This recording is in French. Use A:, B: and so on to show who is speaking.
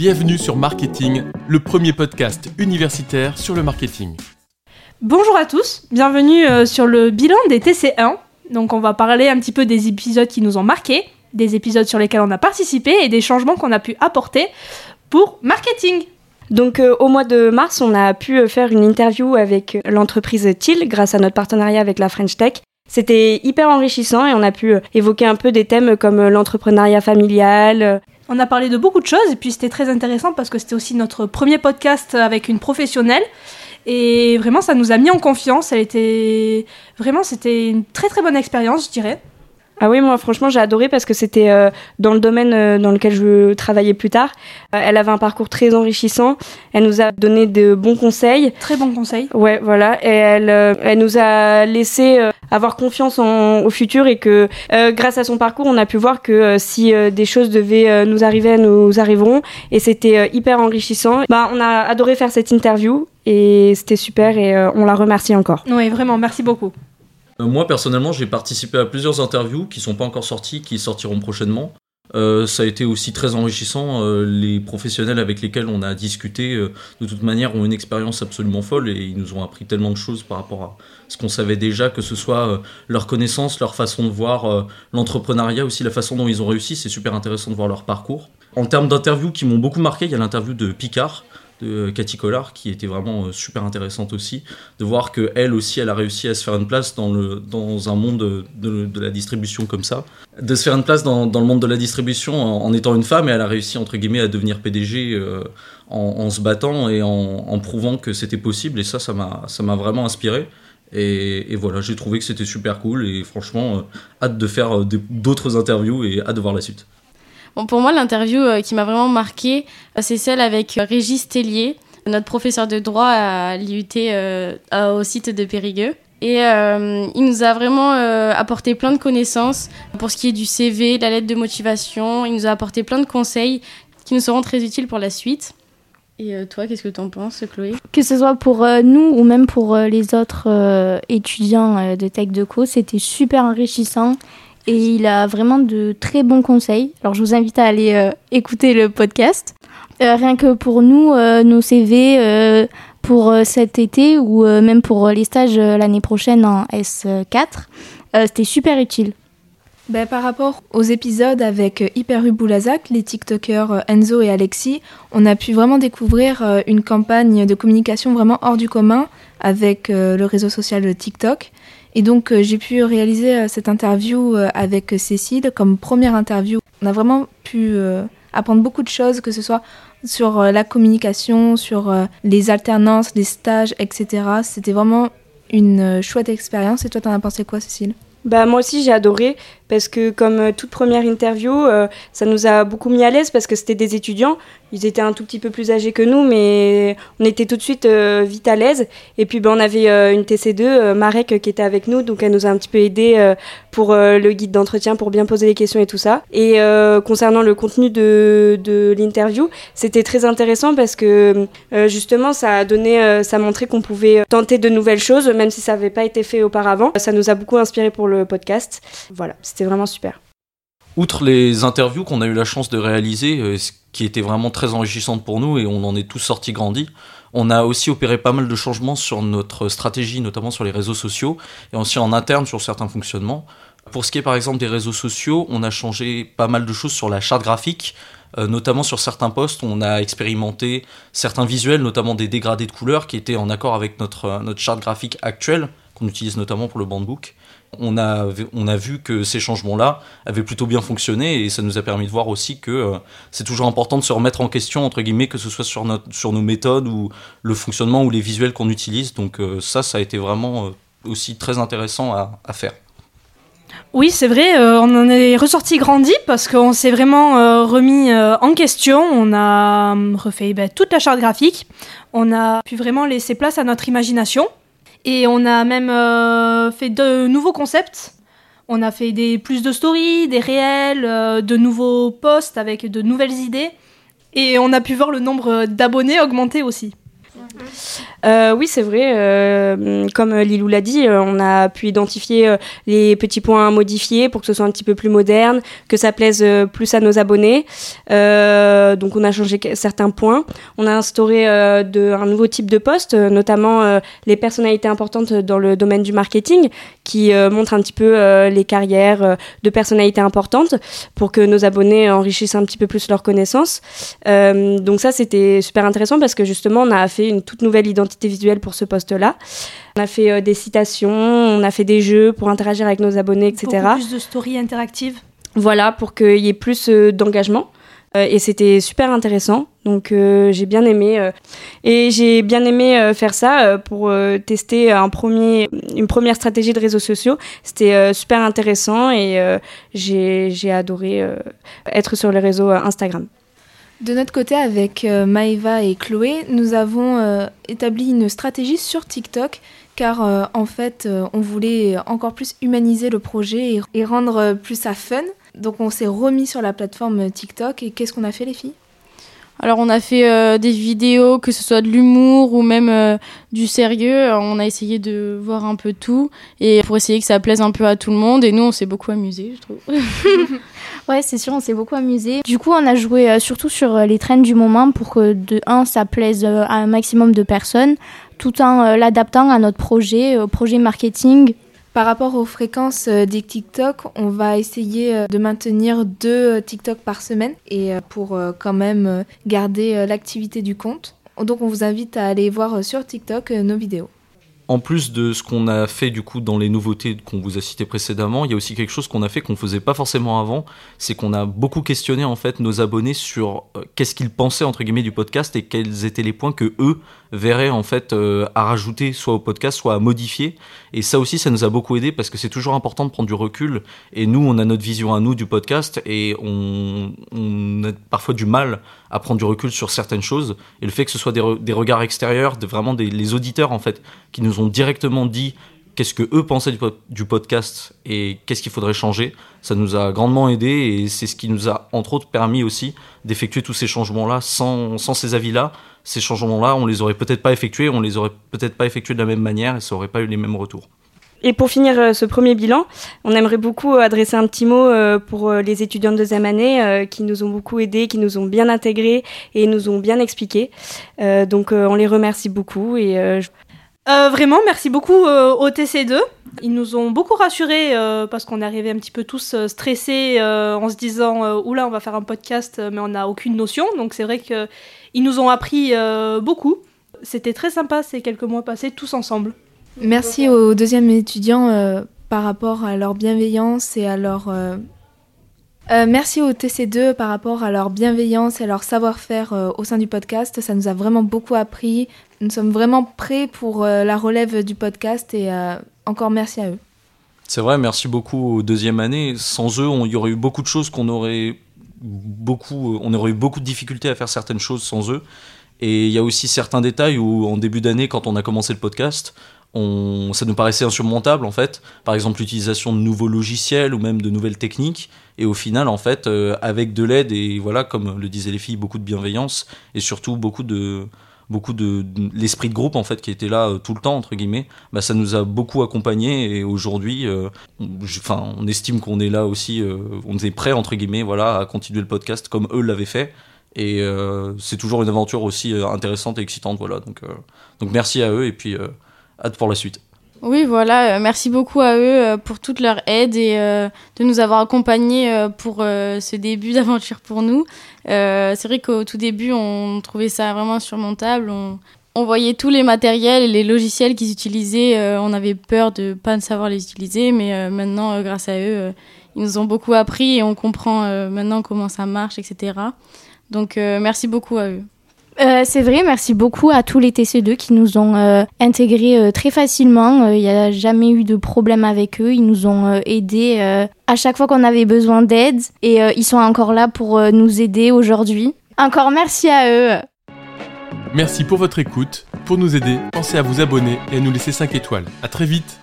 A: Bienvenue sur Marketing, le premier podcast universitaire sur le marketing.
B: Bonjour à tous, bienvenue euh, sur le bilan des TC1. Donc on va parler un petit peu des épisodes qui nous ont marqués, des épisodes sur lesquels on a participé et des changements qu'on a pu apporter pour marketing.
C: Donc euh, au mois de mars, on a pu euh, faire une interview avec l'entreprise TIL grâce à notre partenariat avec la French Tech. C'était hyper enrichissant et on a pu évoquer un peu des thèmes comme l'entrepreneuriat familial.
B: On a parlé de beaucoup de choses et puis c'était très intéressant parce que c'était aussi notre premier podcast avec une professionnelle. Et vraiment, ça nous a mis en confiance. Elle était vraiment, c'était une très très bonne expérience, je dirais.
C: Ah oui, moi franchement j'ai adoré parce que c'était euh, dans le domaine euh, dans lequel je veux travailler plus tard. Euh, elle avait un parcours très enrichissant. Elle nous a donné de bons conseils.
B: Très bon conseil.
C: Ouais, voilà. Et elle, elle nous a laissé avoir confiance en, au futur et que grâce à son parcours, on a pu voir que si des choses devaient nous arriver, nous arriveront. Et c'était hyper enrichissant. Bah, on a adoré faire cette interview et c'était super et on la remercie encore.
B: Oui, vraiment, merci beaucoup.
D: Euh, Moi personnellement, j'ai participé à plusieurs interviews qui sont pas encore sorties, qui sortiront prochainement. Euh, ça a été aussi très enrichissant. euh, les professionnels avec lesquels on a discuté, de toute manière, ont une expérience absolument folle et ils nous ont appris tellement de choses par rapport à ce qu'on savait déjà, que ce soit leur connaissance, leur façon de voir l'entrepreneuriat, aussi la façon dont ils ont réussi. C'est super intéressant de voir leur parcours. En termes d'interviews qui m'ont beaucoup marqué, il y a l'interview de Picard de Cathy Collard qui était vraiment euh, super intéressante aussi de voir que elle aussi elle a réussi à se faire une place dans le dans un monde de, la distribution comme ça. De se faire une place dans, dans le monde de la distribution en, étant une femme et elle a réussi entre guillemets à devenir PDG euh, en, se battant et en, prouvant que c'était possible et ça ça m'a vraiment inspiré. Et, voilà j'ai trouvé que c'était super cool et franchement euh, hâte de faire d'autres interviews et hâte de voir la suite
E: Pour moi, l'interview euh, qui m'a vraiment marquée, euh, c'est celle avec euh, Régis Tellier, notre professeur de droit à l'IUT au site de Périgueux. Et il nous a vraiment apporté plein de connaissances pour ce qui est du CV, de la lettre de motivation. Il nous a apporté plein de conseils qui nous seront très utiles pour la suite. Et toi, qu'est-ce que tu en penses, Chloé?
F: Que ce soit pour nous ou même pour les autres étudiants de Tech Deco, c'était super enrichissant et il a vraiment de très bons conseils. Alors je vous invite à aller euh, écouter le podcast. Euh, rien que pour nous, euh, nos CV pour cet été ou même pour les stages l'année prochaine en S4, euh, c'était super utile.
B: Ben, par rapport aux épisodes avec euh, Hyper U Boulazac, les TikTokers Enzo et Alexis, on a pu vraiment découvrir une campagne de communication vraiment hors du commun avec le réseau social TikTok. Et donc euh, j'ai pu réaliser euh, cette interview euh, avec Cécile comme première interview. On a vraiment pu apprendre beaucoup de choses, que ce soit sur la communication, sur les alternances, les stages, etc. C'était vraiment une chouette expérience. Et toi, t'en as pensé quoi, Cécile?
C: Bah moi aussi j'ai adoré parce que comme euh, toute première interview, euh, ça nous a beaucoup mis à l'aise parce que c'était des étudiants. Ils étaient un tout petit peu plus âgés que nous, mais on était tout de suite euh, vite à l'aise. Et puis ben, on avait une TC2, euh, Marek, qui était avec nous, donc elle nous a un petit peu aidé pour le guide d'entretien, pour bien poser les questions et tout ça. Et concernant le contenu de, de l'interview, c'était très intéressant parce que justement ça a donné, ça montrait qu'on pouvait tenter de nouvelles choses, même si ça n'avait pas été fait auparavant. Ça nous a beaucoup inspiré pour le podcast. Voilà, vraiment super.
D: Outre les interviews qu'on a eu la chance de réaliser, euh, ce qui était vraiment très enrichissante pour nous et on en est tous sortis grandis, on a aussi opéré pas mal de changements sur notre stratégie, notamment sur les réseaux sociaux et aussi en interne sur certains fonctionnements. Pour ce qui est par exemple des réseaux sociaux, on a changé pas mal de choses sur la charte graphique, euh, notamment sur certains postes, on a expérimenté certains visuels, notamment des dégradés de couleurs qui étaient en accord avec notre, euh, notre charte graphique actuelle, qu'on utilise notamment pour le bandbook. On a, on a vu que ces changements-là avaient plutôt bien fonctionné et ça nous a permis de voir aussi que euh, c'est toujours important de se remettre en question, entre guillemets, que ce soit sur, notre, sur nos méthodes ou le fonctionnement ou les visuels qu'on utilise. Donc euh, ça, ça a été vraiment euh, aussi très intéressant à, à faire.
B: Oui, c'est vrai, on en est ressorti grandi parce qu'on s'est vraiment remis en question. On a refait ben, toute la charte graphique. On a pu vraiment laisser place à notre imagination. Et on a même euh, fait de nouveaux concepts. On a fait des, plus de stories, des réels, euh, de nouveaux posts avec de nouvelles idées. Et on a pu voir le nombre d'abonnés augmenter aussi.
C: Euh, oui, c'est vrai. Euh, comme Lilou l'a dit, euh, on a pu identifier les petits points à modifier pour que ce soit un petit peu plus moderne, que ça plaise plus à nos abonnés. donc, on a changé certains points. On a instauré un nouveau type de poste, notamment les personnalités importantes dans le domaine du marketing, qui montrent un petit peu les carrières de personnalités importantes pour que nos abonnés enrichissent un petit peu plus leurs connaissances. donc, ça, c'était super intéressant parce que justement, on a fait une toute nouvelle identité visuelle pour ce poste-là. On a fait euh, des citations, on a fait des jeux pour interagir avec nos abonnés, etc.
G: Beaucoup plus de stories interactives.
C: Voilà, pour qu'il y ait plus euh, d'engagement. Euh, et c'était super intéressant, donc j'ai bien aimé. et j'ai bien aimé faire ça pour tester un premier, une première stratégie de réseaux sociaux. C'était super intéressant et j'ai adoré être sur les réseaux Instagram.
B: De notre côté, avec euh, Maëva et Chloé, nous avons euh, établi une stratégie sur TikTok car euh, en fait, on voulait encore plus humaniser le projet et, et rendre plus ça fun. Donc on s'est remis sur la plateforme TikTok et qu'est-ce qu'on a fait les filles?
E: Alors on a fait euh, des vidéos, que ce soit de l'humour ou même euh, du sérieux. On a essayé de voir un peu tout et pour essayer que ça plaise un peu à tout le monde. Et nous, on s'est beaucoup amusé, je trouve.
F: ouais, c'est sûr, on s'est beaucoup amusé. Du coup, on a joué euh, surtout sur les trends du moment pour que de un, ça plaise à un maximum de personnes, tout en l'adaptant à notre projet, au projet marketing
B: par rapport aux fréquences euh, des TikTok, on va essayer euh, de maintenir deux euh, TikTok par semaine et pour quand même garder l'activité du compte. Donc on vous invite à aller voir sur TikTok nos vidéos.
D: En plus de ce qu'on a fait du coup dans les nouveautés qu'on vous a citées précédemment, il y a aussi quelque chose qu'on a fait qu'on faisait pas forcément avant, c'est qu'on a beaucoup questionné en fait nos abonnés sur qu'est-ce qu'ils pensaient entre guillemets du podcast et quels étaient les points que eux verrait en fait euh, à rajouter soit au podcast, soit à modifier. Et ça aussi, ça nous a beaucoup aidé parce que c'est toujours important de prendre du recul. Et nous, on a notre vision à nous du podcast et on, a parfois du mal à prendre du recul sur certaines choses. Et le fait que ce soit des, regards extérieurs, vraiment des les auditeurs en fait, qui nous ont directement dit qu'est-ce que eux pensaient du, podcast et qu'est-ce qu'il faudrait changer. Ça nous a grandement aidé et c'est ce qui nous a entre autres permis aussi d'effectuer tous ces changements-là sans, sans ces avis-là ces changements-là, on les aurait peut-être pas effectués, on les aurait peut-être pas effectués de la même manière et ça aurait pas eu les mêmes retours.
C: Et pour finir euh, ce premier bilan, on aimerait beaucoup adresser un petit mot euh, pour euh, les étudiants de deuxième année qui nous ont beaucoup aidés, qui nous ont bien intégrés et nous ont bien expliqué. donc on les remercie beaucoup et
G: vraiment, merci beaucoup au TC2. Ils nous ont beaucoup rassurés parce qu'on arrivés un petit peu tous stressés en se disant oula, on va faire un podcast, mais on n'a aucune notion. Donc c'est vrai que ils nous ont appris euh, beaucoup. C'était très sympa ces quelques mois passés tous ensemble.
B: Merci aux deuxièmes étudiants euh, par rapport à leur bienveillance et à leur... Euh, merci aux TC2 par rapport à leur bienveillance et à leur savoir-faire au sein du podcast. Ça nous a vraiment beaucoup appris. Nous sommes vraiment prêts pour la relève du podcast et encore merci à eux.
D: C'est vrai, merci beaucoup aux deuxième année. Sans eux, il y aurait eu beaucoup de choses qu'on aurait beaucoup, on aurait eu beaucoup de difficultés à faire certaines choses sans eux. Et il y a aussi certains détails où, en début d'année, quand on a commencé le podcast, ça nous paraissait insurmontable en fait. Par exemple, l'utilisation de nouveaux logiciels ou même de nouvelles techniques. Et au final, en fait, euh, avec de l'aide et voilà, comme le disaient les filles, beaucoup de bienveillance et surtout beaucoup de, beaucoup de, l'esprit de groupe en fait qui était là euh, tout le temps entre guillemets bah ça nous a beaucoup accompagné et aujourd'hui euh, enfin on estime qu'on est là aussi euh, on est prêt entre guillemets voilà à continuer le podcast comme eux l'avaient fait. Et c'est toujours une aventure aussi intéressante et excitante voilà. Donc donc merci à eux et puis hâte pour la suite
E: oui, voilà, merci beaucoup à eux pour toute leur aide et de nous avoir accompagnés pour ce début d'aventure pour nous. Euh, c'est vrai qu'au tout début, on trouvait ça vraiment surmontable. On, voyait tous les matériels et les logiciels qu'ils utilisaient. Euh, on avait peur de pas savoir les utiliser, mais euh, maintenant, grâce à eux, ils nous ont beaucoup appris et on comprend maintenant comment ça marche, etc. Donc, merci beaucoup à eux.
F: Euh, c'est vrai, merci beaucoup à tous les TC2 qui nous ont euh, intégrés euh, très facilement. Il n'y a jamais eu de problème avec eux. Ils nous ont aidés à chaque fois qu'on avait besoin d'aide et ils sont encore là pour nous aider aujourd'hui. Encore merci à eux.
A: Merci pour votre écoute. Pour nous aider, pensez à vous abonner et à nous laisser 5 étoiles. À très vite